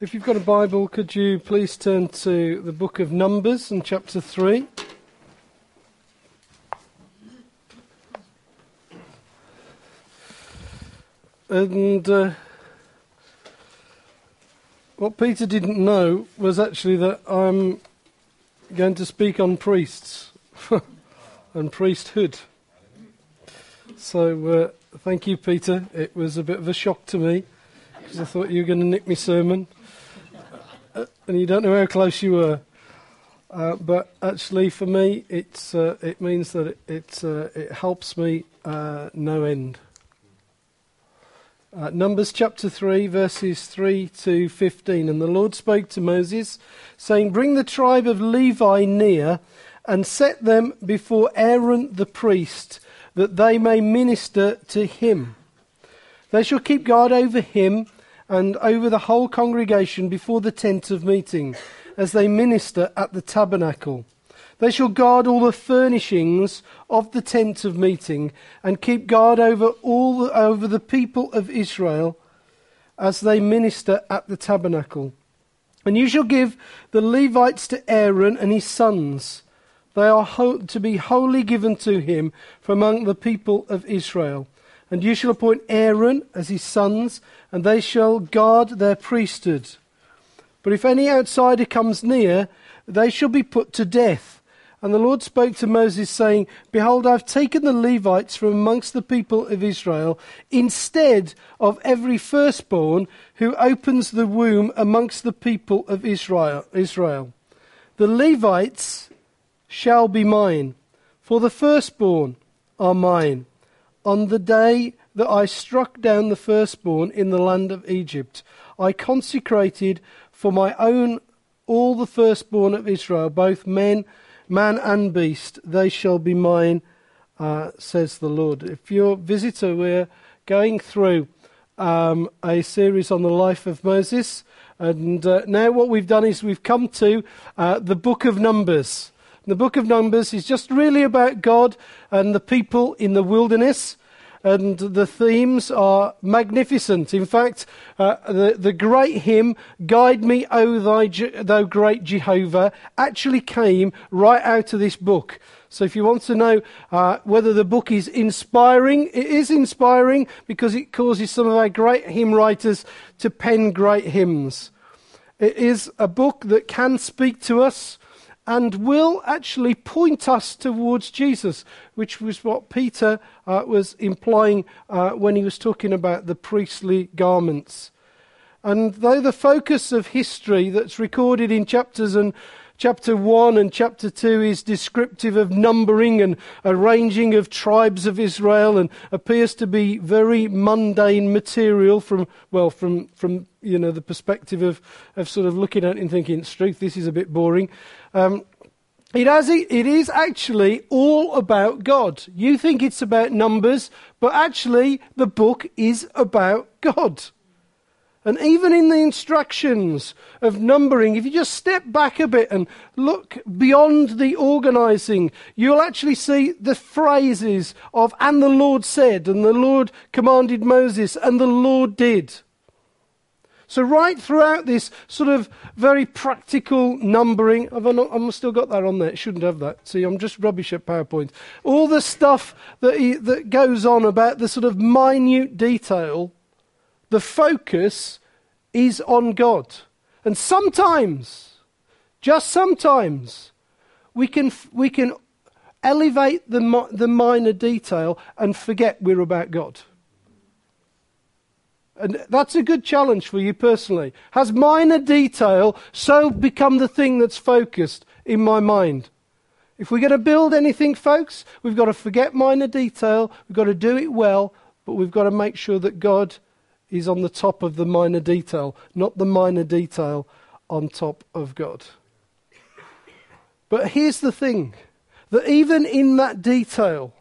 If you've got a Bible, could you please turn to the book of Numbers and chapter 3? And uh, what Peter didn't know was actually that I'm going to speak on priests and priesthood. So uh, thank you, Peter. It was a bit of a shock to me because I thought you were going to nick my sermon and you don't know how close you were. Uh, but actually, for me, it's, uh, it means that it, it, uh, it helps me uh, no end. Uh, Numbers chapter 3, verses 3 to 15. And the Lord spoke to Moses, saying, Bring the tribe of Levi near and set them before Aaron the priest, that they may minister to him. They shall keep guard over him and over the whole congregation before the tent of meeting, as they minister at the tabernacle. They shall guard all the furnishings of the tent of meeting, and keep guard over all the, over the people of Israel, as they minister at the tabernacle. And you shall give the Levites to Aaron and his sons. They are ho- to be wholly given to him from among the people of Israel. And you shall appoint Aaron as his sons, and they shall guard their priesthood. But if any outsider comes near, they shall be put to death. And the Lord spoke to Moses, saying, Behold, I have taken the Levites from amongst the people of Israel, instead of every firstborn who opens the womb amongst the people of Israel. Israel. The Levites shall be mine, for the firstborn are mine on the day that I struck down the firstborn in the land of Egypt, I consecrated for my own all the firstborn of Israel, both men, man and beast. They shall be mine, uh, says the Lord. If you're a visitor, we're going through um, a series on the life of Moses. And uh, now what we've done is we've come to uh, the book of Numbers. The book of Numbers is just really about God and the people in the wilderness and the themes are magnificent. In fact, uh, the, the great hymn, Guide Me, O thy, thou great Jehovah, actually came right out of this book. So if you want to know uh, whether the book is inspiring, it is inspiring because it causes some of our great hymn writers to pen great hymns. It is a book that can speak to us and will actually point us towards Jesus, which was what Peter uh, was implying uh, when he was talking about the priestly garments. And though the focus of history that's recorded in chapters and chapter 1 and chapter 2 is descriptive of numbering and arranging of tribes of Israel and appears to be very mundane material from, well, from, from you know, the perspective of, of sort of looking at it and thinking, truth, this is a bit boring. Um, it, has, it is actually all about God. You think it's about numbers, but actually the book is about God. And even in the instructions of numbering, if you just step back a bit and look beyond the organizing, you'll actually see the phrases of, and the Lord said, and the Lord commanded Moses, and the Lord did. So, right throughout this sort of very practical numbering, I've, not, I've still got that on there. It shouldn't have that. See, I'm just rubbish at PowerPoint. All the stuff that, he, that goes on about the sort of minute detail, the focus is on God. And sometimes, just sometimes, we can, we can elevate the, the minor detail and forget we're about God. And that's a good challenge for you personally. Has minor detail so become the thing that's focused in my mind? If we're going to build anything, folks, we've got to forget minor detail, we've got to do it well, but we've got to make sure that God is on the top of the minor detail, not the minor detail on top of God. But here's the thing that even in that detail,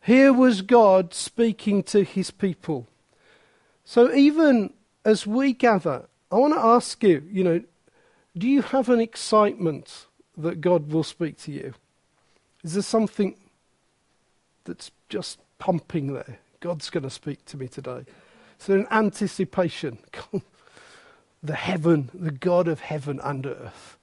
here was God speaking to his people. So even as we gather, I want to ask you, you know, do you have an excitement that God will speak to you? Is there something that's just pumping there? God's going to speak to me today. There an anticipation? the heaven, the God of heaven and earth,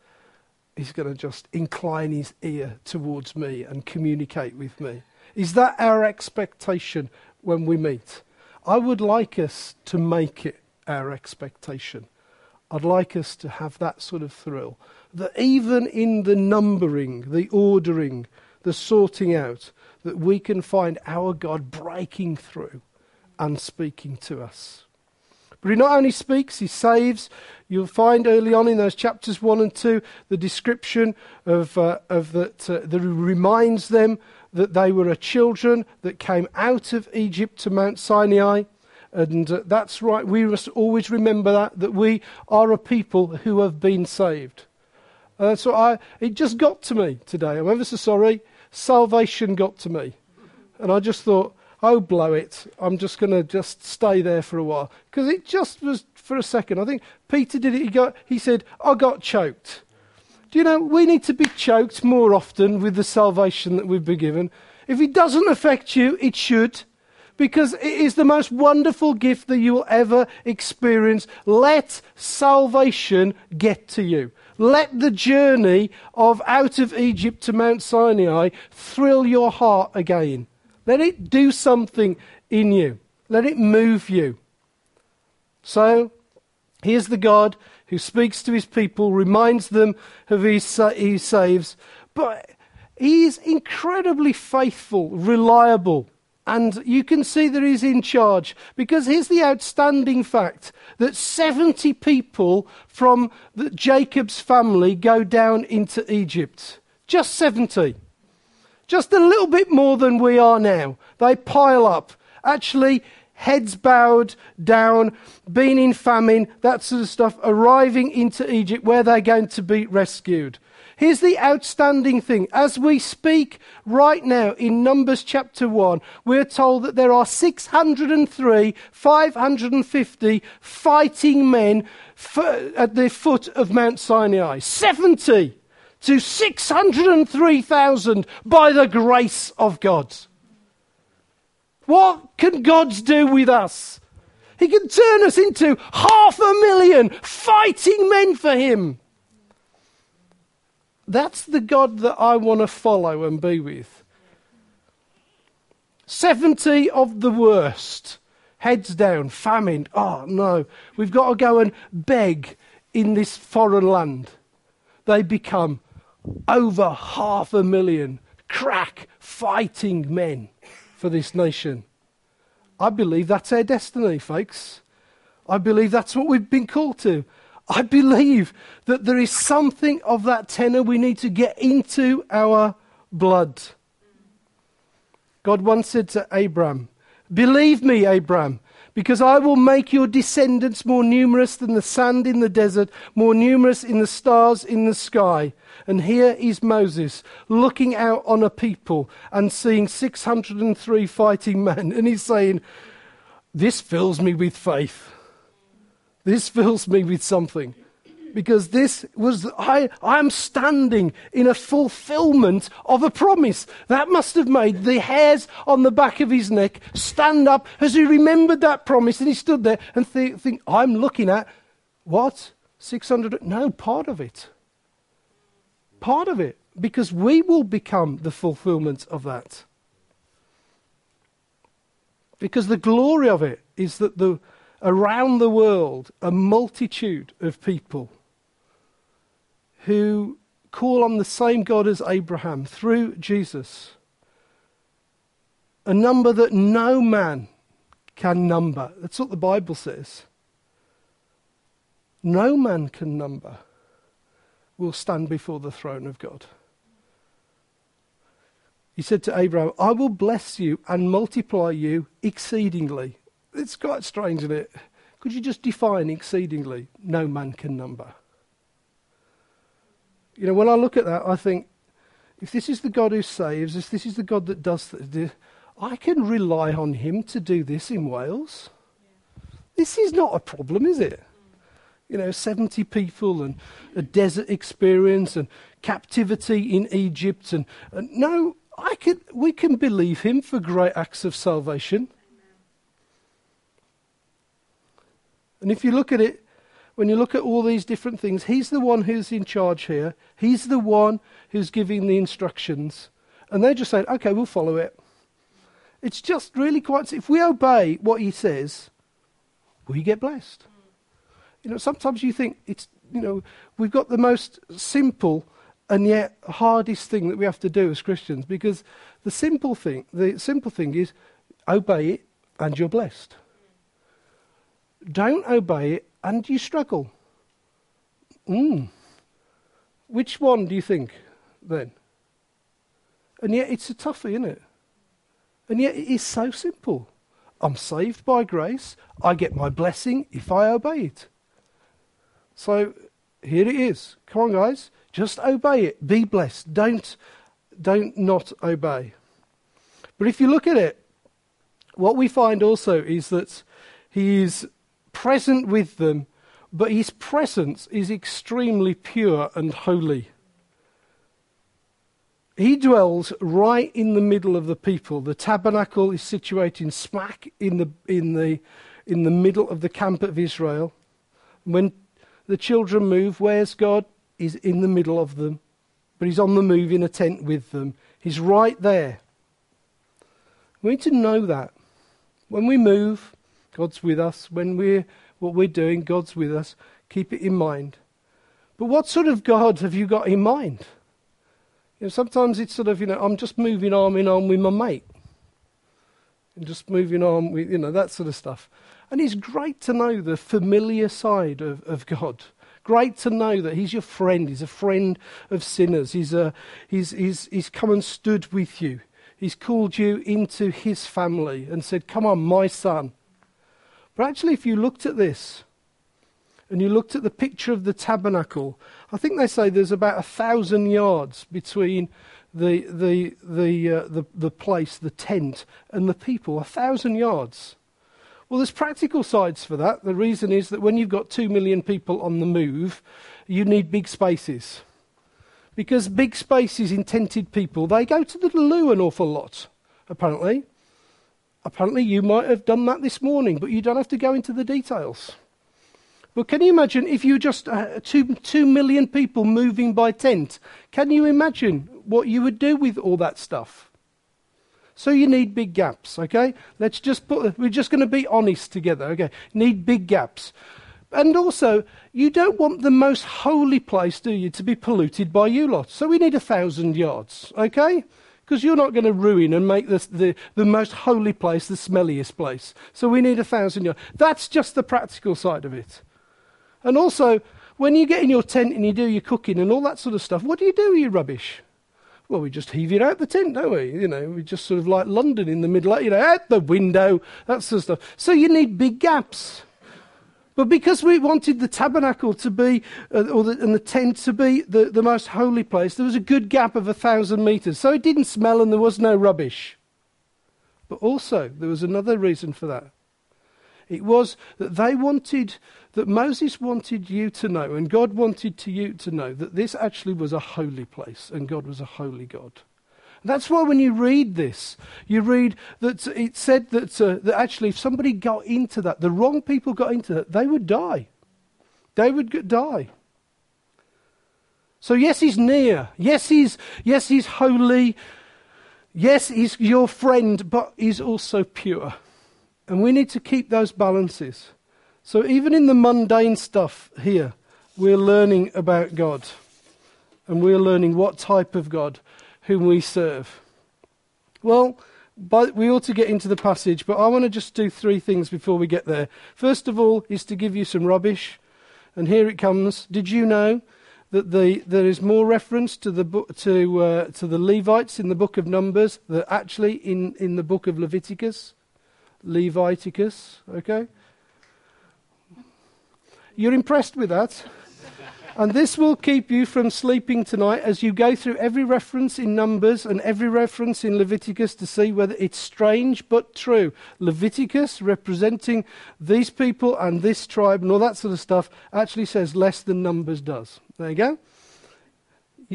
is going to just incline his ear towards me and communicate with me. Is that our expectation when we meet? I would like us to make it our expectation. I'd like us to have that sort of thrill. That even in the numbering, the ordering, the sorting out, that we can find our God breaking through and speaking to us. But he not only speaks, he saves. You'll find early on in those chapters 1 and 2 the description of, uh, of that, uh, that reminds them that they were a children that came out of Egypt to Mount Sinai. And uh, that's right, we must always remember that, that we are a people who have been saved. And so I, it just got to me today. I'm ever so sorry. Salvation got to me. And I just thought, oh, blow it. I'm just going to just stay there for a while. Because it just was for a second. I think Peter did it. He, got, he said, I got choked. Do you know, we need to be choked more often with the salvation that we've been given. If it doesn't affect you, it should because it is the most wonderful gift that you will ever experience. Let salvation get to you. Let the journey of out of Egypt to Mount Sinai thrill your heart again. Let it do something in you. Let it move you. So, here's the God who speaks to his people, reminds them of his he saves, but he is incredibly faithful, reliable. And you can see that he's in charge because here's the outstanding fact that 70 people from Jacob's family go down into Egypt. Just 70. Just a little bit more than we are now. They pile up. Actually, heads bowed down, being in famine, that sort of stuff, arriving into Egypt where they're going to be rescued. Here's the outstanding thing. As we speak right now in Numbers chapter 1, we're told that there are 603, 550 fighting men at the foot of Mount Sinai. 70 to 603,000 by the grace of God. What can God do with us? He can turn us into half a million fighting men for Him. That's the God that I want to follow and be with. 70 of the worst. Heads down, famine. Oh no, we've got to go and beg in this foreign land. They become over half a million crack fighting men for this nation. I believe that's our destiny, folks. I believe that's what we've been called to. I believe that there is something of that tenor we need to get into our blood. God once said to Abram, Believe me, Abram, because I will make your descendants more numerous than the sand in the desert, more numerous in the stars in the sky. And here is Moses looking out on a people and seeing 603 fighting men. And he's saying, This fills me with faith. This fills me with something. Because this was, I, I'm standing in a fulfillment of a promise. That must have made the hairs on the back of his neck stand up as he remembered that promise and he stood there and th- think, I'm looking at what? 600? No, part of it. Part of it. Because we will become the fulfillment of that. Because the glory of it is that the, around the world a multitude of people who call on the same God as Abraham through Jesus. A number that no man can number. That's what the Bible says. No man can number will stand before the throne of God. He said to Abraham, I will bless you and multiply you exceedingly. It's quite strange, isn't it? Could you just define exceedingly? No man can number. You know, when I look at that, I think, if this is the God who saves, if this is the God that does this, I can rely on him to do this in Wales. Yeah. This is not a problem, is it? You know, 70 people and a desert experience and captivity in Egypt. And, and no, I could, we can believe him for great acts of salvation. And if you look at it, when you look at all these different things, he's the one who's in charge here. He's the one who's giving the instructions. And they're just saying, okay, we'll follow it. It's just really quite. If we obey what he says, we get blessed. You know, sometimes you think it's, you know, we've got the most simple and yet hardest thing that we have to do as Christians because the simple thing, the simple thing is obey it and you're blessed. Don't obey it and you struggle. Mm. Which one do you think then? And yet it's a toughie, isn't it? And yet it is so simple. I'm saved by grace. I get my blessing if I obey it. So here it is. Come on, guys. Just obey it. Be blessed. Don't, don't not obey. But if you look at it, what we find also is that he is present with them, but his presence is extremely pure and holy. He dwells right in the middle of the people. The tabernacle is situated smack in the, in the, in the middle of the camp of Israel. When the children move, where's God? He's in the middle of them, but he's on the move in a tent with them. He's right there. We need to know that. When we move, God's with us. When we're what we're doing, God's with us. Keep it in mind. But what sort of God have you got in mind? You know, sometimes it's sort of, you know, I'm just moving arm in arm with my mate. And just moving on with, you know, that sort of stuff. And it's great to know the familiar side of, of God. Great to know that He's your friend. He's a friend of sinners. He's, a, he's, he's, he's come and stood with you. He's called you into His family and said, Come on, my son. But actually, if you looked at this and you looked at the picture of the tabernacle, I think they say there's about a thousand yards between the, the, the, uh, the, the place, the tent, and the people. A thousand yards. Well, there's practical sides for that. The reason is that when you've got two million people on the move, you need big spaces. Because big spaces in tented people, they go to the loo an awful lot, apparently. Apparently, you might have done that this morning, but you don't have to go into the details. But can you imagine if you just uh, two, two million people moving by tent? Can you imagine what you would do with all that stuff? So you need big gaps, okay? Let's just put, we're just going to be honest together, okay? Need big gaps. And also, you don't want the most holy place, do you, to be polluted by you lot. So we need a thousand yards, okay? Because you're not going to ruin and make this, the, the most holy place the smelliest place. So we need a thousand yards. That's just the practical side of it. And also, when you get in your tent and you do your cooking and all that sort of stuff, what do you do with your rubbish? Well, we just heave it out the tent, don't we? You know, we just sort of like London in the middle, you know, out the window, that sort of stuff. So you need big gaps. But because we wanted the tabernacle to be, uh, or the, and the tent to be the, the most holy place, there was a good gap of a thousand meters. So it didn't smell and there was no rubbish. But also, there was another reason for that. It was that they wanted, that Moses wanted you to know, and God wanted to you to know, that this actually was a holy place, and God was a holy God. That's why when you read this, you read that it said that, uh, that actually if somebody got into that, the wrong people got into that, they would die. They would die. So yes, he's near. Yes, he's yes, he's holy. Yes, he's your friend, but he's also pure. And we need to keep those balances. So even in the mundane stuff here, we're learning about God. And we're learning what type of God whom we serve. Well, but we ought to get into the passage, but I want to just do three things before we get there. First of all, is to give you some rubbish, and here it comes. Did you know that the, there is more reference to the to uh, to the Levites in the book of Numbers than actually in in the book of Leviticus? Leviticus, okay. You're impressed with that? And this will keep you from sleeping tonight as you go through every reference in Numbers and every reference in Leviticus to see whether it's strange but true. Leviticus, representing these people and this tribe and all that sort of stuff, actually says less than Numbers does. There you go.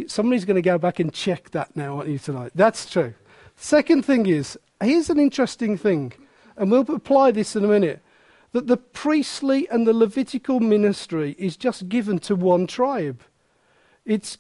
Somebody's going to go back and check that now, aren't you, tonight? That's true. Second thing is, here's an interesting thing, and we'll apply this in a minute. That the priestly and the Levitical ministry is just given to one tribe. It's,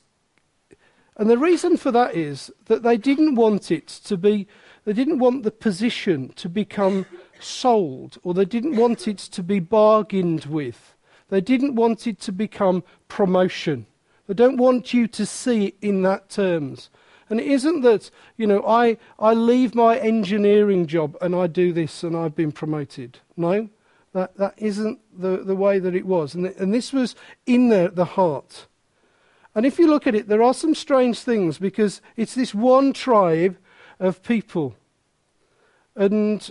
and the reason for that is that they didn't want it to be, they didn't want the position to become sold, or they didn't want it to be bargained with. They didn't want it to become promotion. They don't want you to see it in that terms. And it isn't that, you know, I, I leave my engineering job and I do this and I've been promoted. No, that, that isn't the, the way that it was. And, and this was in the, the heart. And if you look at it, there are some strange things because it's this one tribe of people. And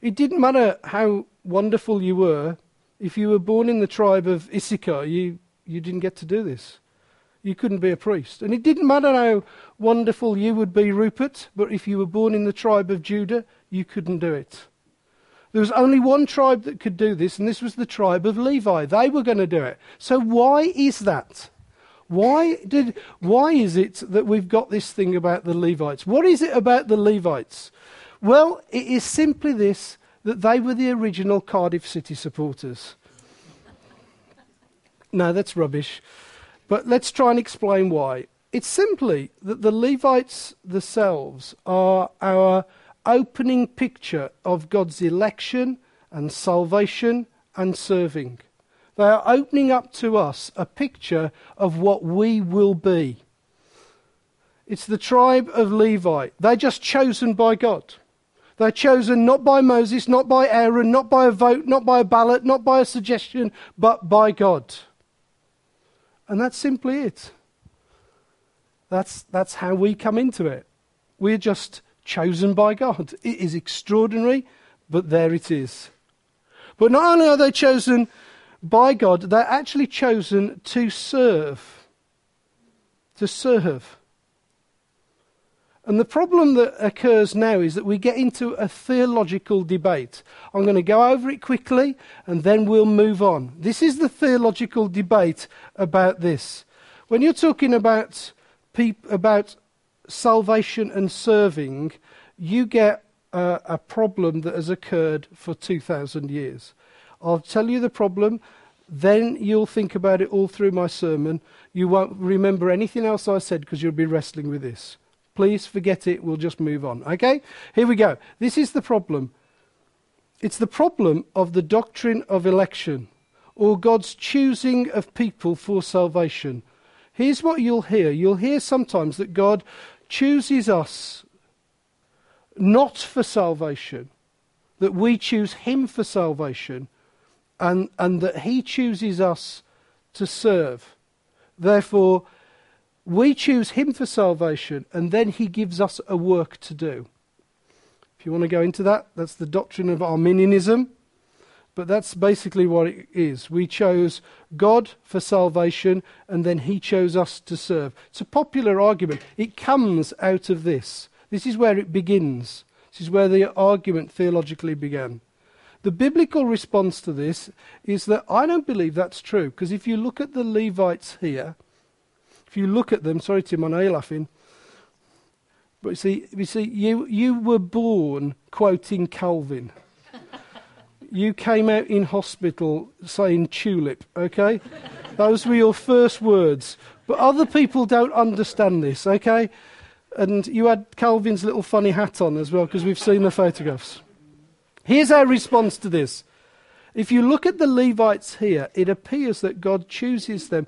it didn't matter how wonderful you were. If you were born in the tribe of Issachar, you, you didn't get to do this. You couldn't be a priest. And it didn't matter how wonderful you would be, Rupert, but if you were born in the tribe of Judah, you couldn't do it. There was only one tribe that could do this, and this was the tribe of Levi. They were going to do it. So why is that? Why did why is it that we've got this thing about the Levites? What is it about the Levites? Well, it is simply this that they were the original Cardiff City supporters. no, that's rubbish. But let's try and explain why. It's simply that the Levites themselves are our opening picture of God's election and salvation and serving. They are opening up to us a picture of what we will be. It's the tribe of Levi. They're just chosen by God. They're chosen not by Moses, not by Aaron, not by a vote, not by a ballot, not by a suggestion, but by God. And that's simply it. That's, that's how we come into it. We're just chosen by God. It is extraordinary, but there it is. But not only are they chosen by God, they're actually chosen to serve. To serve. And the problem that occurs now is that we get into a theological debate. I'm going to go over it quickly and then we'll move on. This is the theological debate about this. When you're talking about, peop- about salvation and serving, you get a, a problem that has occurred for 2,000 years. I'll tell you the problem, then you'll think about it all through my sermon. You won't remember anything else I said because you'll be wrestling with this. Please forget it. We'll just move on. Okay? Here we go. This is the problem. It's the problem of the doctrine of election or God's choosing of people for salvation. Here's what you'll hear you'll hear sometimes that God chooses us not for salvation, that we choose Him for salvation, and, and that He chooses us to serve. Therefore, we choose Him for salvation, and then He gives us a work to do. If you want to go into that, that's the doctrine of Arminianism. But that's basically what it is. We chose God for salvation, and then He chose us to serve. It's a popular argument. It comes out of this. This is where it begins. This is where the argument theologically began. The biblical response to this is that I don't believe that's true, because if you look at the Levites here, if you look at them, sorry Tim, I know you're laughing, but you see, you see, you you were born quoting Calvin. You came out in hospital saying tulip. Okay, those were your first words. But other people don't understand this. Okay, and you had Calvin's little funny hat on as well because we've seen the photographs. Here's our response to this. If you look at the Levites here, it appears that God chooses them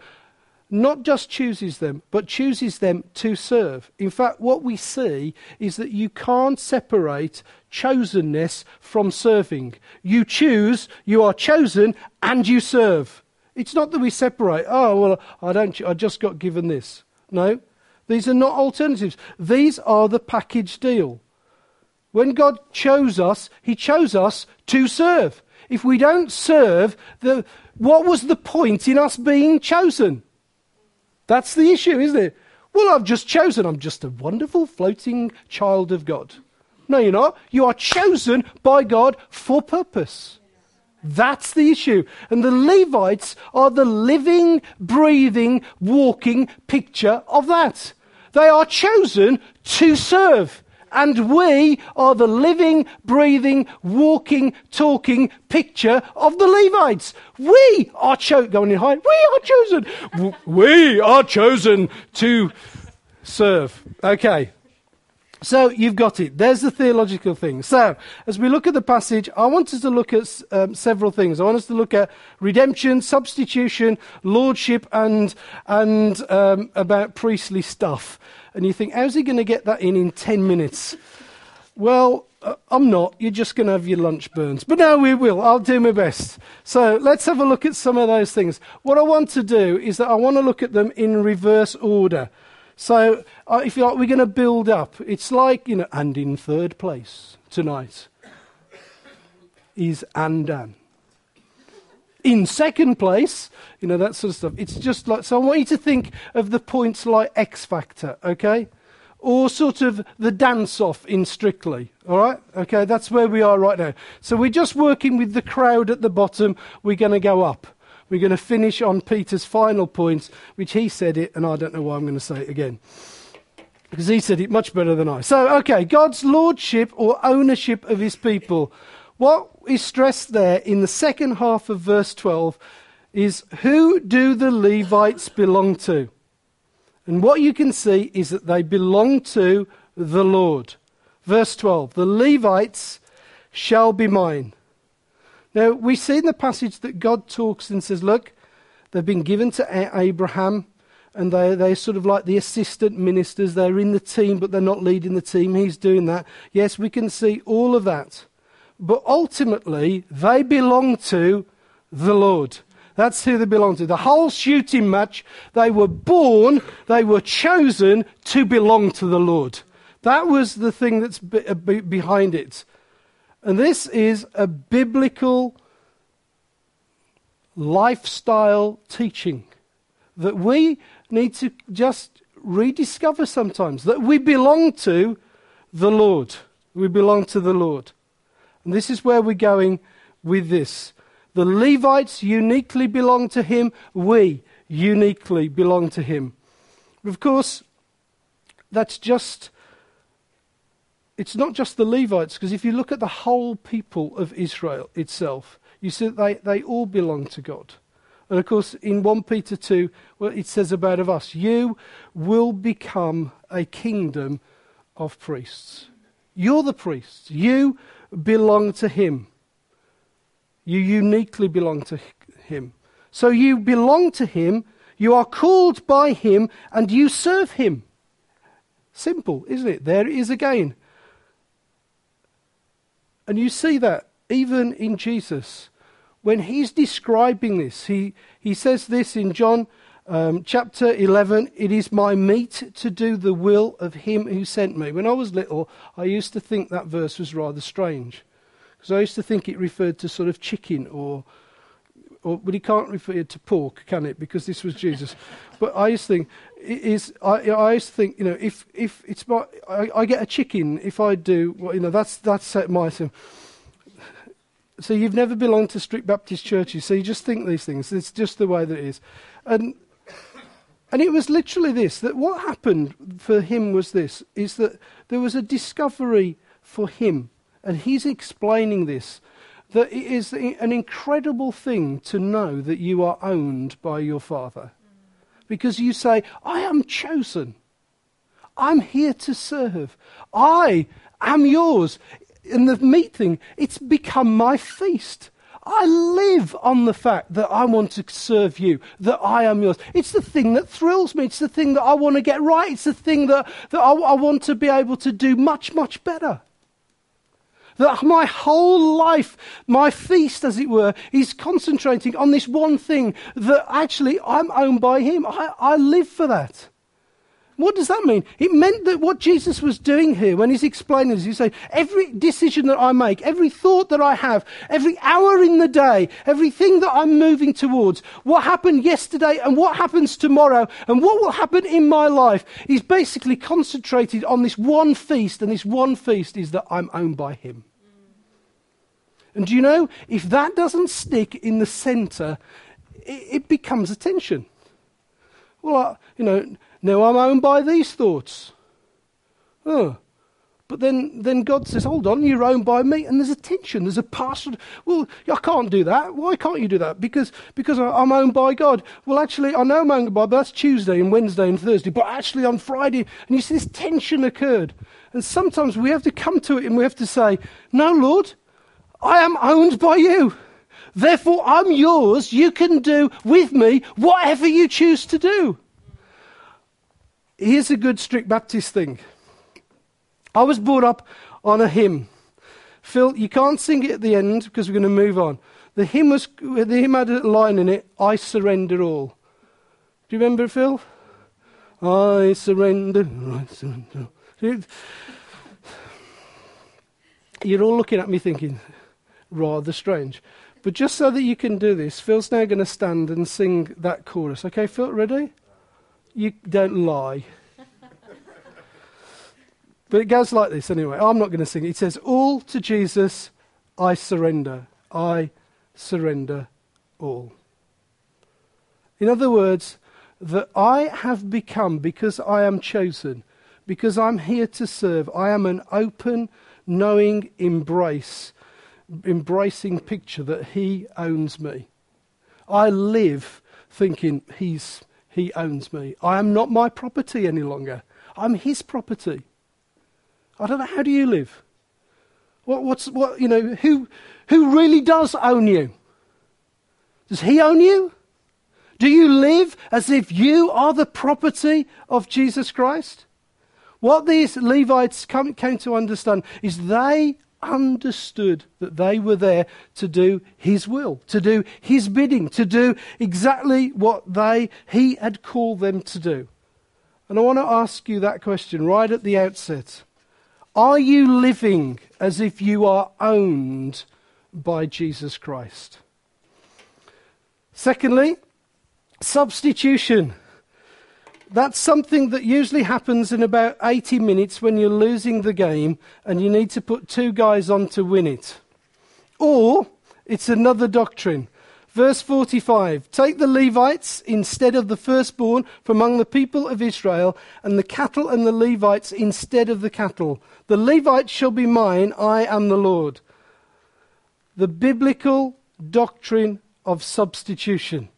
not just chooses them, but chooses them to serve. In fact, what we see is that you can't separate chosenness from serving. You choose, you are chosen, and you serve. It's not that we separate, oh, well, I, don't, I just got given this. No, these are not alternatives. These are the package deal. When God chose us, He chose us to serve. If we don't serve, the, what was the point in us being chosen? That's the issue, isn't it? Well, I've just chosen. I'm just a wonderful floating child of God. No, you're not. You are chosen by God for purpose. That's the issue. And the Levites are the living, breathing, walking picture of that. They are chosen to serve. And we are the living, breathing, walking, talking picture of the Levites. We are chosen, going in high, we are chosen. we are chosen to serve. Okay. So you've got it. There's the theological thing. So as we look at the passage, I want us to look at um, several things. I want us to look at redemption, substitution, lordship, and and um, about priestly stuff. And you think, how's he going to get that in in ten minutes? Well, uh, I'm not. You're just going to have your lunch burns. But no, we will. I'll do my best. So let's have a look at some of those things. What I want to do is that I want to look at them in reverse order. So, uh, if you like, we're going to build up. It's like, you know, and in third place tonight is Andan. In second place, you know, that sort of stuff. It's just like, so I want you to think of the points like X Factor, okay? Or sort of the dance off in Strictly, all right? Okay, that's where we are right now. So we're just working with the crowd at the bottom. We're going to go up. We're going to finish on Peter's final points, which he said it, and I don't know why I'm going to say it again. Because he said it much better than I. So, okay, God's lordship or ownership of his people. What is stressed there in the second half of verse 12 is who do the Levites belong to? And what you can see is that they belong to the Lord. Verse 12 The Levites shall be mine. Now, we see in the passage that God talks and says, Look, they've been given to Abraham, and they, they're sort of like the assistant ministers. They're in the team, but they're not leading the team. He's doing that. Yes, we can see all of that. But ultimately, they belong to the Lord. That's who they belong to. The whole shooting match, they were born, they were chosen to belong to the Lord. That was the thing that's uh, behind it. And this is a biblical lifestyle teaching that we need to just rediscover sometimes that we belong to the Lord. We belong to the Lord. And this is where we're going with this. The Levites uniquely belong to him. We uniquely belong to him. Of course, that's just it's not just the Levites, because if you look at the whole people of Israel itself, you see that they, they all belong to God. And of course, in 1 Peter 2, well, it says about of us, you will become a kingdom of priests. You're the priests. You belong to Him. You uniquely belong to Him. So you belong to Him, you are called by Him, and you serve Him. Simple, isn't it? There it is again. And you see that even in Jesus. When he's describing this, he, he says this in John um, chapter 11 It is my meat to do the will of him who sent me. When I was little, I used to think that verse was rather strange. Because I used to think it referred to sort of chicken or, or but he can't refer to pork, can it? Because this was Jesus. but I used to think, is I, I used to think, you know, if if it's my, I, I get a chicken if I do, well, you know, that's that's my thing. So you've never belonged to strict Baptist churches, so you just think these things. It's just the way that it is, and and it was literally this that what happened for him was this: is that there was a discovery for him, and he's explaining this that it is an incredible thing to know that you are owned by your father because you say, I am chosen. I'm here to serve. I am yours. And the meat thing, it's become my feast. I live on the fact that I want to serve you, that I am yours. It's the thing that thrills me. It's the thing that I want to get right. It's the thing that, that I, I want to be able to do much, much better. That my whole life, my feast, as it were, is concentrating on this one thing that actually I'm owned by Him. I, I live for that. What does that mean? It meant that what Jesus was doing here when he's explaining this, he's saying, every decision that I make, every thought that I have, every hour in the day, everything that I'm moving towards, what happened yesterday and what happens tomorrow and what will happen in my life is basically concentrated on this one feast, and this one feast is that I'm owned by him. And do you know, if that doesn't stick in the center, it, it becomes a tension. Well, I, you know, now I'm owned by these thoughts. But then, then God says, hold on, you're owned by me. And there's a tension, there's a passion. Well, I can't do that. Why can't you do that? Because, because I'm owned by God. Well, actually, I know I'm owned by, but that's Tuesday and Wednesday and Thursday. But actually, on Friday, and you see this tension occurred. And sometimes we have to come to it and we have to say, no, Lord, I am owned by you. Therefore, I'm yours. You can do with me whatever you choose to do. Here's a good strict Baptist thing. I was brought up on a hymn. Phil, you can't sing it at the end because we're going to move on. The hymn, was, the hymn had a line in it I surrender all. Do you remember, Phil? I surrender. I surrender. You're all looking at me thinking, rather strange. But just so that you can do this, Phil's now going to stand and sing that chorus. Okay, Phil, ready? You don't lie. but it goes like this anyway. I'm not going to sing it. It says, All to Jesus I surrender. I surrender all. In other words, that I have become, because I am chosen, because I'm here to serve, I am an open, knowing embrace embracing picture that he owns me. I live thinking he's, he owns me. I am not my property any longer. I'm his property. I don't know, how do you live? What, what's, what, you know, who, who really does own you? Does he own you? Do you live as if you are the property of Jesus Christ? What these Levites come, came to understand is they understood that they were there to do his will, to do his bidding, to do exactly what they he had called them to do. And I want to ask you that question right at the outset. Are you living as if you are owned by Jesus Christ? Secondly, substitution. That's something that usually happens in about 80 minutes when you're losing the game and you need to put two guys on to win it. Or it's another doctrine. Verse 45 Take the Levites instead of the firstborn from among the people of Israel, and the cattle and the Levites instead of the cattle. The Levites shall be mine, I am the Lord. The biblical doctrine of substitution.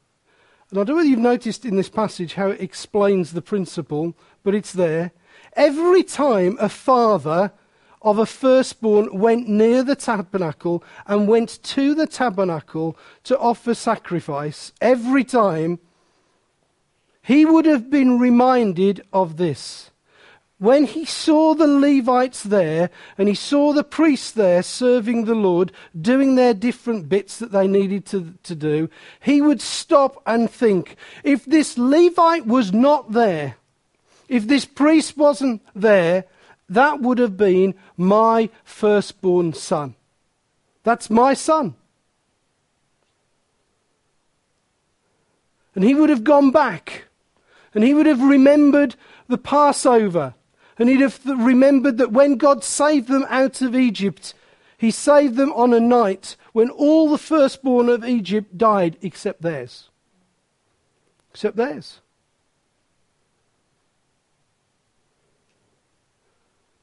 And I don't know whether you've noticed in this passage how it explains the principle, but it's there. Every time a father of a firstborn went near the tabernacle and went to the tabernacle to offer sacrifice, every time he would have been reminded of this when he saw the Levites there and he saw the priests there serving the Lord, doing their different bits that they needed to, to do, he would stop and think if this Levite was not there, if this priest wasn't there, that would have been my firstborn son. That's my son. And he would have gone back and he would have remembered the Passover and he'd have remembered that when God saved them out of Egypt, he saved them on a night when all the firstborn of Egypt died except theirs. Except theirs.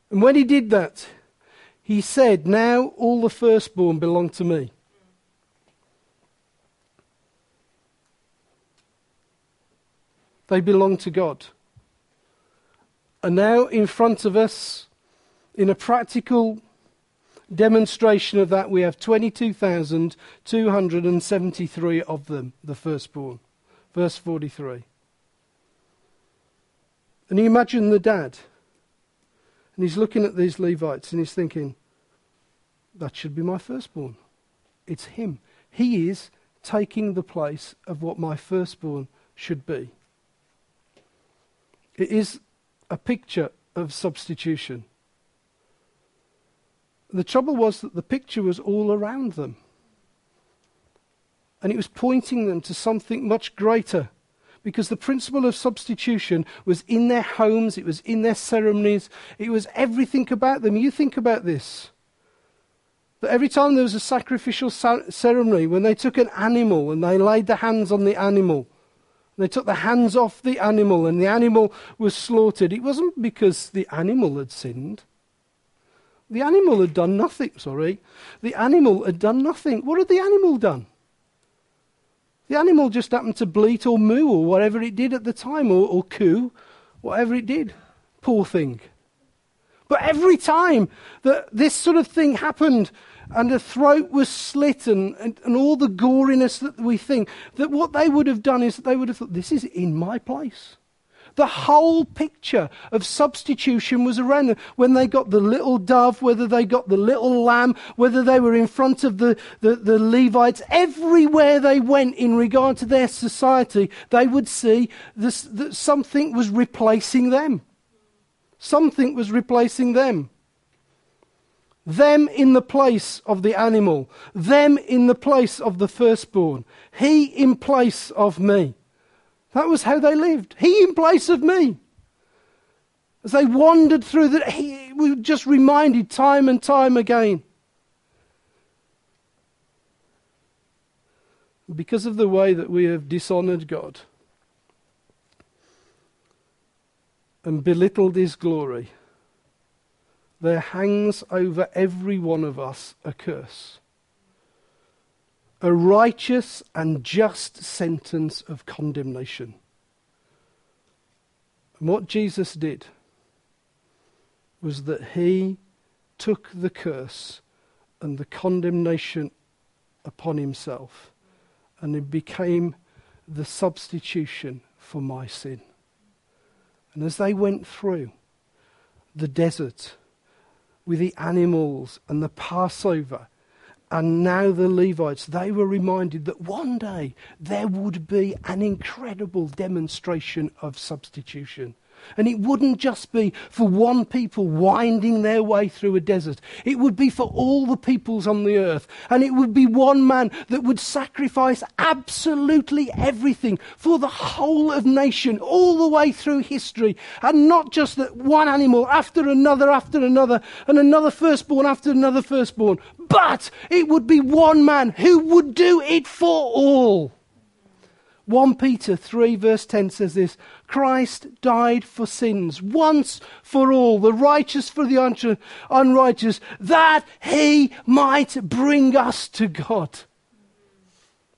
And when he did that, he said, Now all the firstborn belong to me. They belong to God. And now in front of us, in a practical demonstration of that, we have 22,273 of them, the firstborn. Verse 43. And you imagine the dad, and he's looking at these Levites and he's thinking, that should be my firstborn. It's him. He is taking the place of what my firstborn should be. It is a picture of substitution. The trouble was that the picture was all around them. And it was pointing them to something much greater. Because the principle of substitution was in their homes, it was in their ceremonies, it was everything about them. You think about this. That every time there was a sacrificial ceremony, when they took an animal and they laid their hands on the animal, they took the hands off the animal and the animal was slaughtered. It wasn't because the animal had sinned. The animal had done nothing, sorry. The animal had done nothing. What had the animal done? The animal just happened to bleat or moo or whatever it did at the time, or, or coo, whatever it did. Poor thing. But every time that this sort of thing happened, and a throat was slit and, and, and, all the goriness that we think, that what they would have done is that they would have thought, this is in my place. The whole picture of substitution was around them. When they got the little dove, whether they got the little lamb, whether they were in front of the, the, the Levites, everywhere they went in regard to their society, they would see this, that something was replacing them. Something was replacing them. Them in the place of the animal, them in the place of the firstborn, he in place of me. That was how they lived. He in place of me. As they wandered through that, he was just reminded time and time again. Because of the way that we have dishonored God and belittled His glory, there hangs over every one of us a curse a righteous and just sentence of condemnation. And what Jesus did was that he took the curse and the condemnation upon himself and it became the substitution for my sin. And as they went through the desert with the animals and the Passover and now the Levites, they were reminded that one day there would be an incredible demonstration of substitution. And it wouldn't just be for one people winding their way through a desert. It would be for all the peoples on the earth. And it would be one man that would sacrifice absolutely everything for the whole of nation, all the way through history. And not just that one animal after another after another, and another firstborn after another firstborn. But it would be one man who would do it for all. 1 Peter 3, verse 10 says this Christ died for sins once for all, the righteous for the unrighteous, that he might bring us to God.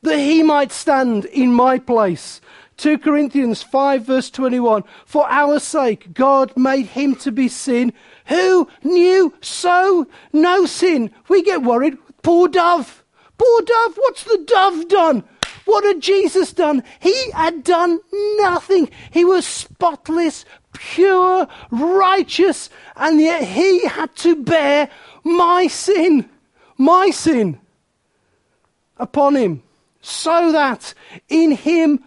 That he might stand in my place. 2 Corinthians 5, verse 21 For our sake, God made him to be sin who knew so no sin. We get worried. Poor dove. Poor dove. What's the dove done? What had Jesus done? He had done nothing. He was spotless, pure, righteous, and yet he had to bear my sin, my sin upon him, so that in him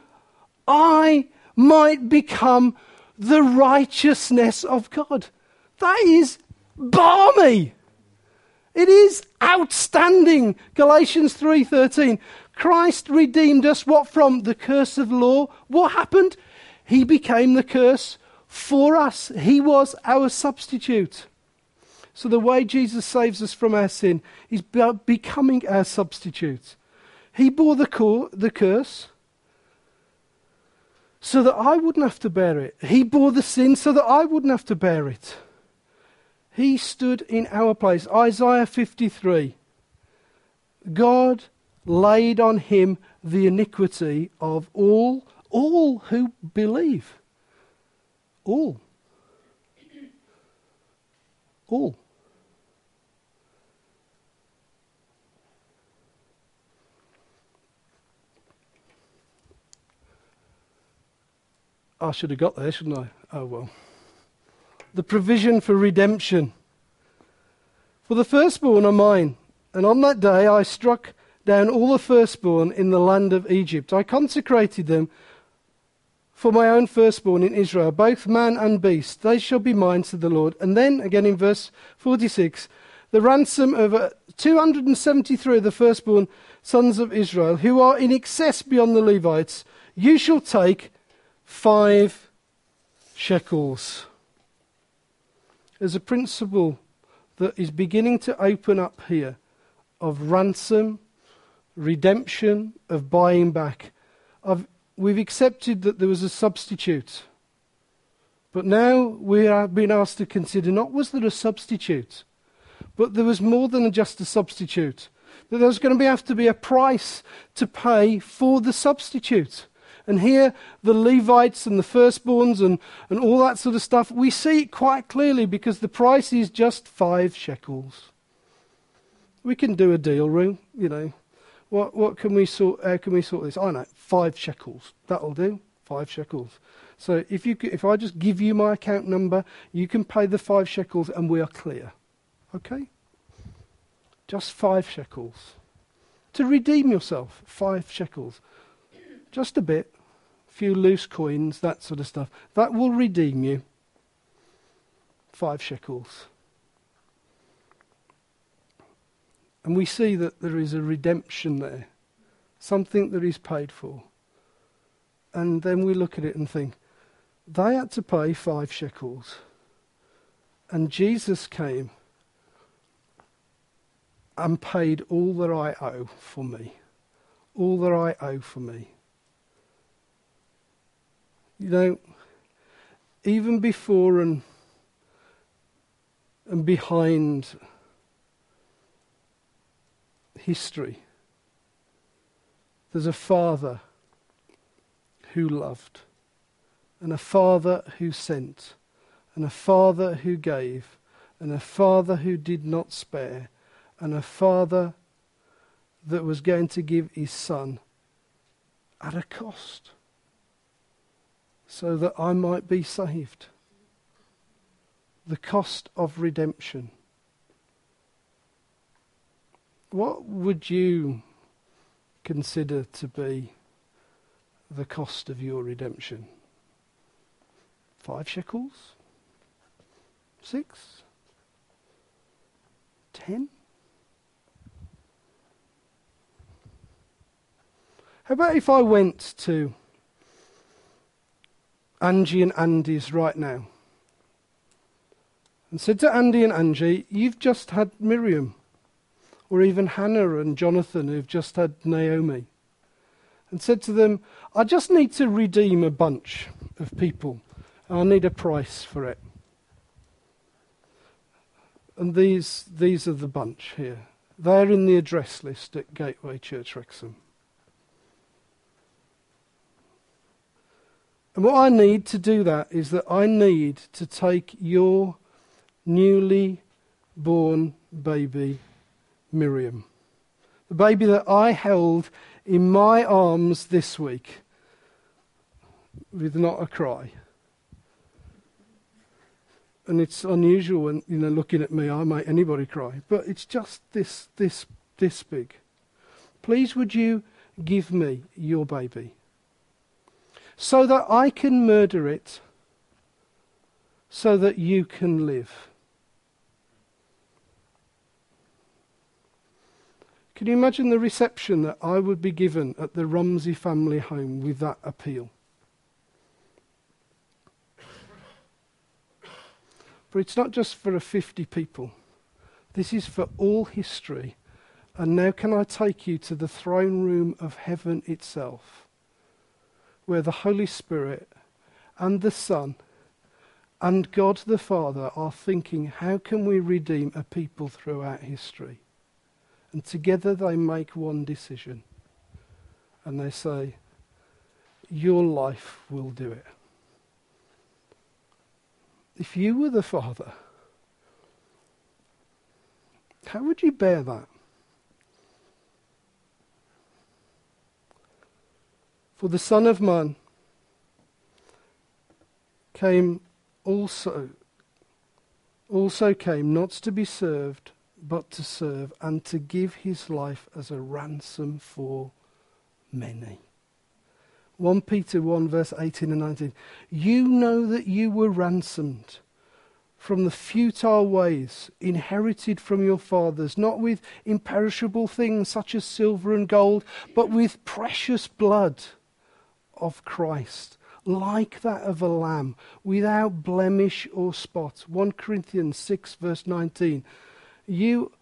I might become the righteousness of God. That is balmy. It is outstanding. Galatians 3:13. Christ redeemed us what from the curse of law? What happened? He became the curse for us. He was our substitute. So the way Jesus saves us from our sin is by becoming our substitute. He bore the, cor- the curse so that I wouldn't have to bear it. He bore the sin so that I wouldn't have to bear it. He stood in our place. Isaiah 53. God laid on him the iniquity of all, all who believe. All. All. I should have got there, shouldn't I? Oh well. The provision for redemption. For the firstborn are mine, and on that day I struck down all the firstborn in the land of Egypt. I consecrated them for my own firstborn in Israel, both man and beast. They shall be mine, said the Lord. And then, again in verse 46, the ransom of uh, 273 of the firstborn sons of Israel, who are in excess beyond the Levites, you shall take five shekels. There's a principle that is beginning to open up here of ransom redemption, of buying back. I've, we've accepted that there was a substitute. But now we are being asked to consider not was there a substitute, but there was more than just a substitute. That there was going to be, have to be a price to pay for the substitute. And here, the Levites and the firstborns and, and all that sort of stuff, we see it quite clearly because the price is just five shekels. We can do a deal, room, you know. What, what can we sort, how can we sort this? I know, five shekels. That'll do, five shekels. So if, you, if I just give you my account number, you can pay the five shekels and we are clear. Okay? Just five shekels. To redeem yourself, five shekels. Just a bit, a few loose coins, that sort of stuff. That will redeem you. Five shekels. And we see that there is a redemption there, something that is paid for. And then we look at it and think, they had to pay five shekels. And Jesus came and paid all that I owe for me. All that I owe for me. You know, even before and, and behind history, there's a father who loved, and a father who sent, and a father who gave, and a father who did not spare, and a father that was going to give his son at a cost so that I might be saved. The cost of redemption. What would you consider to be the cost of your redemption? Five shekels? Six? Ten? How about if I went to Angie and Andy's right now and said to Andy and Angie, You've just had Miriam, or even Hannah and Jonathan who've just had Naomi, and said to them, I just need to redeem a bunch of people. And I need a price for it. And these, these are the bunch here. They're in the address list at Gateway Church Wrexham. And what I need to do that is that I need to take your newly born baby, Miriam, the baby that I held in my arms this week with not a cry. And it's unusual when, you know, looking at me, I make anybody cry. But it's just this, this, this big. Please would you give me your baby? so that I can murder it, so that you can live. Can you imagine the reception that I would be given at the Rumsey family home with that appeal? But it's not just for a 50 people. This is for all history. And now, can I take you to the throne room of heaven itself? where the Holy Spirit and the Son and God the Father are thinking, how can we redeem a people throughout history? And together they make one decision. And they say, Your life will do it. If you were the Father, how would you bear that? For the Son of Man came also also came not to be served but to serve and to give his life as a ransom for many. 1 Peter 1 verse 18 and 19. You know that you were ransomed from the futile ways inherited from your fathers, not with imperishable things such as silver and gold, but with precious blood of Christ, like that of a lamb, without blemish or spot. 1 Corinthians 6, verse 19. You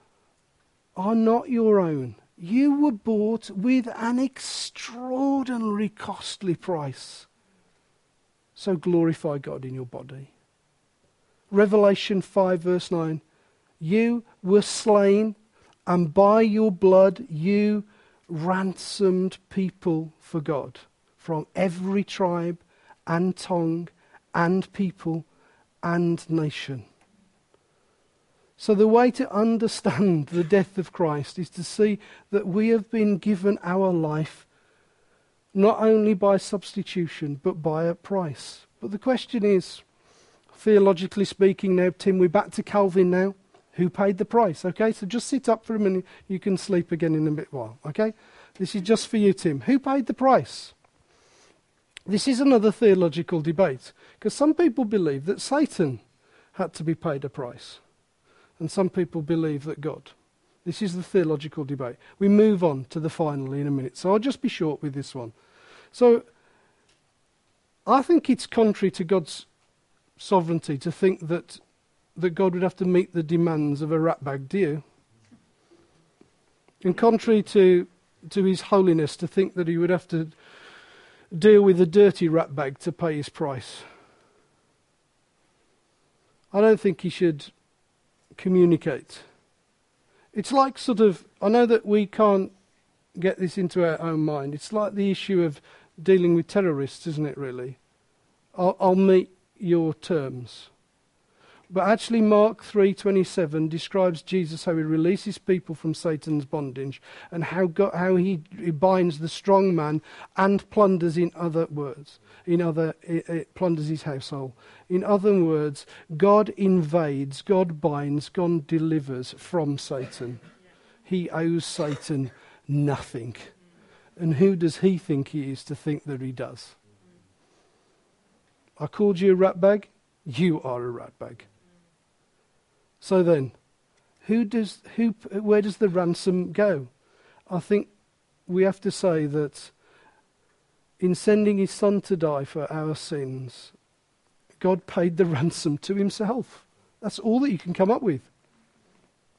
are not your own. You were bought with an extraordinary costly price. So glorify God in your body. Revelation 5, verse 9. You were slain, and by your blood you ransomed people for God from every tribe and tongue and people and nation. So, the way to understand the death of Christ is to see that we have been given our life not only by substitution, but by a price. But the question is, theologically speaking, now, Tim, we're back to Calvin now. Who paid the price? Okay, so just sit up for a minute. You can sleep again in a bit while. Okay, this is just for you, Tim. Who paid the price? This is another theological debate because some people believe that Satan had to be paid a price and some people believe that God. This is the theological debate. We move on to the final in a minute, so I'll just be short with this one. So, I think it's contrary to God's sovereignty to think that, that God would have to meet the demands of a rat bag, do? And contrary to, to his holiness to think that he would have to deal with a dirty rat bag to pay his price. I don't think he should communicate. It's like sort of, I know that we can't get this into our own mind. It's like the issue of dealing with terrorists, isn't it, really? I'll, I'll meet your terms. But actually, Mark 3:27 describes Jesus how he releases people from Satan's bondage and how, God, how he, he, binds the strong man and plunders. In other words, in other it, it plunders his household. In other words, God invades, God binds, God delivers from Satan. He owes Satan nothing. And who does he think he is to think that he does? I called you a rat bag. You are a rat bag. So then, who does, who, where does the ransom go? I think we have to say that in sending his son to die for our sins, God paid the ransom to himself. That's all that you can come up with.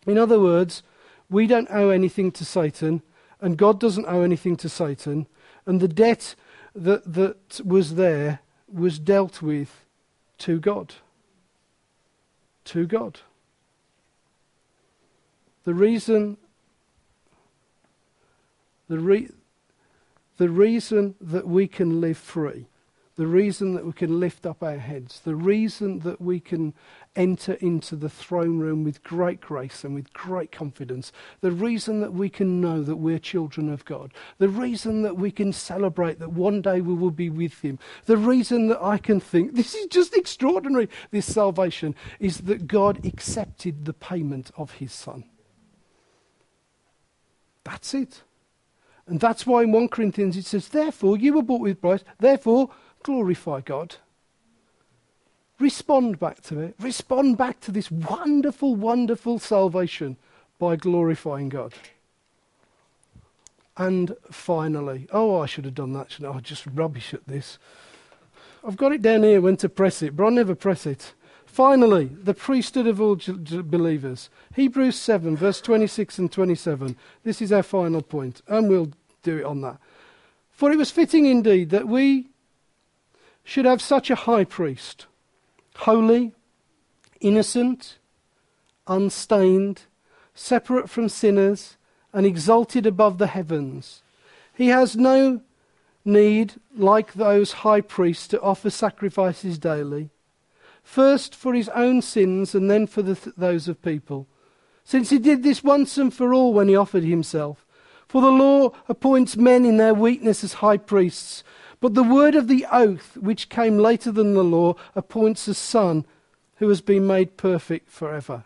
In other words, we don't owe anything to Satan, and God doesn't owe anything to Satan, and the debt that, that was there was dealt with to God. To God. The reason, the, re, the reason that we can live free, the reason that we can lift up our heads, the reason that we can enter into the throne room with great grace and with great confidence, the reason that we can know that we're children of God, the reason that we can celebrate that one day we will be with Him, the reason that I can think this is just extraordinary, this salvation, is that God accepted the payment of His Son. That's it. And that's why in 1 Corinthians it says, Therefore, you were bought with price, therefore, glorify God. Respond back to it. Respond back to this wonderful, wonderful salvation by glorifying God. And finally, oh, I should have done that. I? Oh, just rubbish at this. I've got it down here when to press it, but I never press it. Finally, the priesthood of all believers. Hebrews 7, verse 26 and 27. This is our final point, and we'll do it on that. For it was fitting indeed that we should have such a high priest, holy, innocent, unstained, separate from sinners, and exalted above the heavens. He has no need, like those high priests, to offer sacrifices daily first for his own sins and then for the th- those of people, since he did this once and for all when he offered himself. For the law appoints men in their weakness as high priests, but the word of the oath, which came later than the law, appoints a son who has been made perfect forever.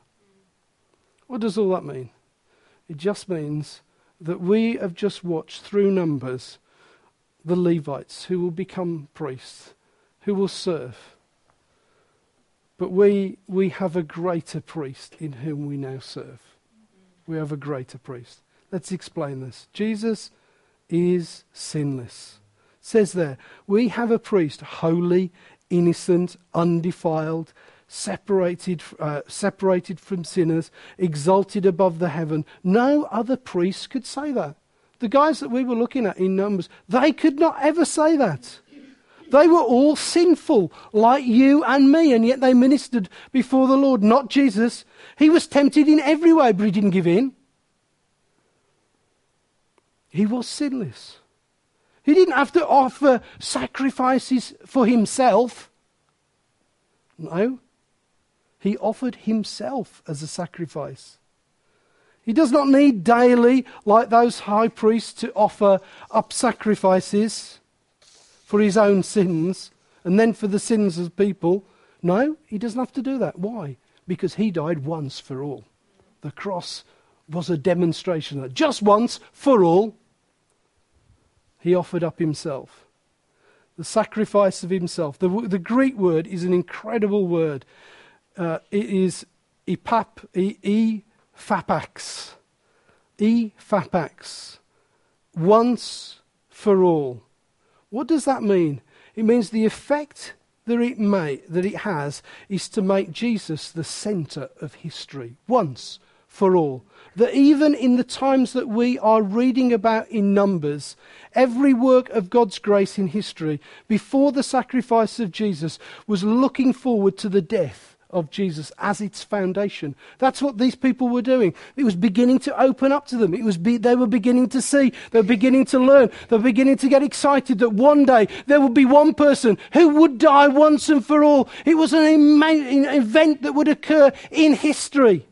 What does all that mean? It just means that we have just watched through Numbers the Levites who will become priests, who will serve. But we, we have a greater priest in whom we now serve. We have a greater priest. Let's explain this. Jesus is sinless. It says there, we have a priest, holy, innocent, undefiled, separated, uh, separated from sinners, exalted above the heaven. No other priest could say that. The guys that we were looking at in Numbers, they could not ever say that. They were all sinful, like you and me, and yet they ministered before the Lord, not Jesus. He was tempted in every way, but he didn't give in. He was sinless. He didn't have to offer sacrifices for himself. No. He offered himself as a sacrifice. He does not need daily, like those high priests, to offer up sacrifices for his own sins and then for the sins of people. No, he doesn't have to do that. Why? Because he died once for all. The cross was a demonstration that just once for all, he offered up himself. The sacrifice of himself. The, the Greek word is an incredible word. Uh, it is epap, e, e fapax. E fapax. Once for all. What does that mean? It means the effect that it, may, that it has is to make Jesus the centre of history once for all. That even in the times that we are reading about in Numbers, every work of God's grace in history before the sacrifice of Jesus was looking forward to the death of Jesus as its foundation. That's what these people were doing. It was beginning to open up to them. It was be, they were beginning to see. They were beginning to learn. They were beginning to get excited that one day there would be one person who would die once and for all. It was an, an event that would occur in history.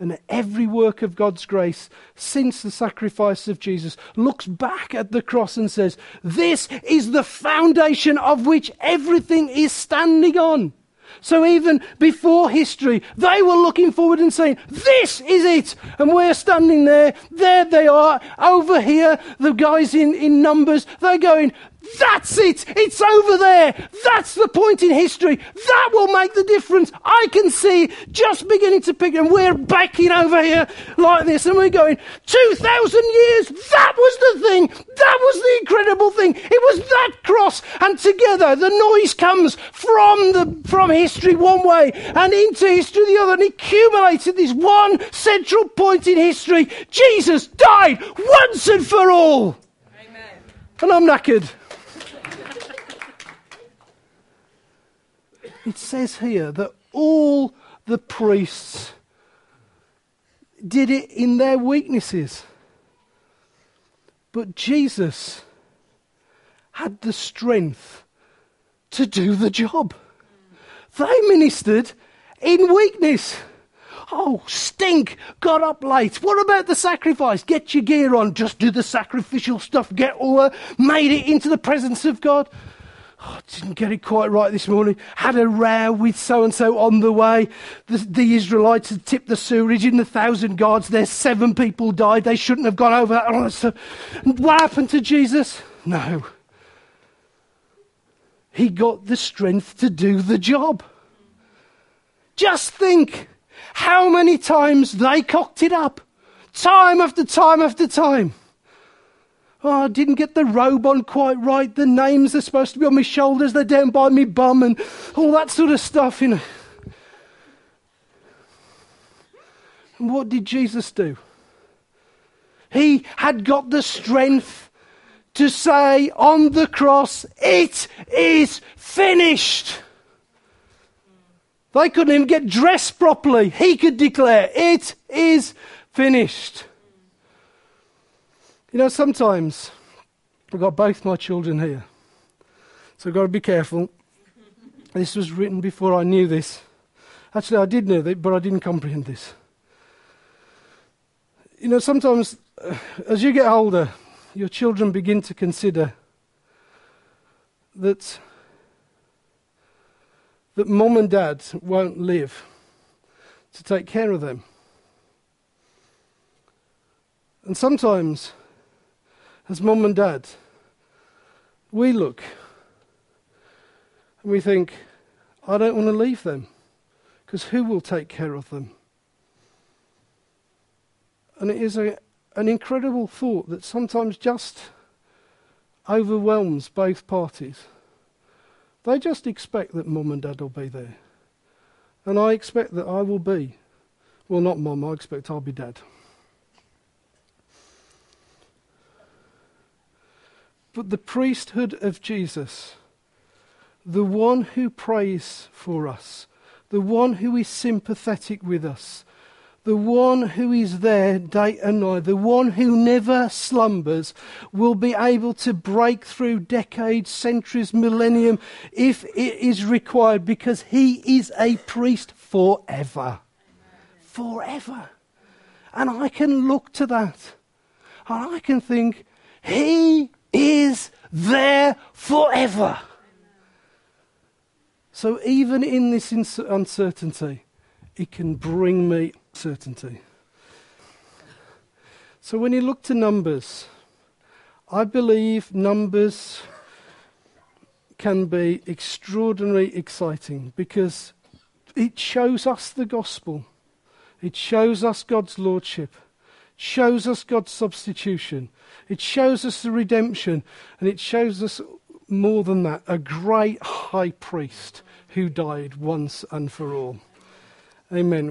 And every work of God's grace since the sacrifice of Jesus looks back at the cross and says, This is the foundation of which everything is standing on. So even before history, they were looking forward and saying, This is it! And we're standing there, there they are, over here, the guys in, in numbers, they're going, that's it. It's over there. That's the point in history. That will make the difference. I can see just beginning to pick, and we're backing over here like this, and we're going, 2,000 years. That was the thing. That was the incredible thing. It was that cross. And together, the noise comes from the, from history one way and into history the other, and it accumulates this one central point in history. Jesus died once and for all. Amen. And I'm knackered. It says here that all the priests did it in their weaknesses. But Jesus had the strength to do the job. They ministered in weakness. Oh, stink, got up late. What about the sacrifice? Get your gear on, just do the sacrificial stuff, get all made it into the presence of God. Oh, didn't get it quite right this morning. Had a row with so and so on the way. The, the, Israelites had tipped the sewerage in the thousand guards. There, seven people died. They shouldn't have gone over oh, that. What happened to Jesus? No. He got the strength to do the job. Just think how many times they cocked it up. Time after time after time. Oh, I didn't get the robe on quite right. The names are supposed to be on my shoulders. They're down by me bum and all that sort of stuff, you know. And what did Jesus do? He had got the strength to say on the cross, It is finished. They couldn't even get dressed properly. He could declare, It is finished. You know, sometimes I've got both my children here, so I've got to be careful. this was written before I knew this. Actually, I did know that, but I didn't comprehend this. You know, sometimes uh, as you get older, your children begin to consider that that mom and dad won't live to take care of them. And sometimes as mum and dad, we look and we think, I don't want to leave them because who will take care of them? And it is a, an incredible thought that sometimes just overwhelms both parties. They just expect that mum and dad will be there. And I expect that I will be. Well, not mum, I expect I'll be dad. But the priesthood of Jesus the one who prays for us, the one who is sympathetic with us, the one who is there day and night, the one who never slumbers, will be able to break through decades, centuries, millennium, if it is required, because he is a priest forever. Forever. And I can look to that and I can think, he is there forever. So even in this uncertainty, it can bring me certainty. So when you look to numbers, I believe numbers can be extraordinarily exciting because it shows us the gospel. It shows us God's lordship. Shows us God's substitution. It shows us the redemption. And it shows us more than that a great high priest who died once and for all. Amen.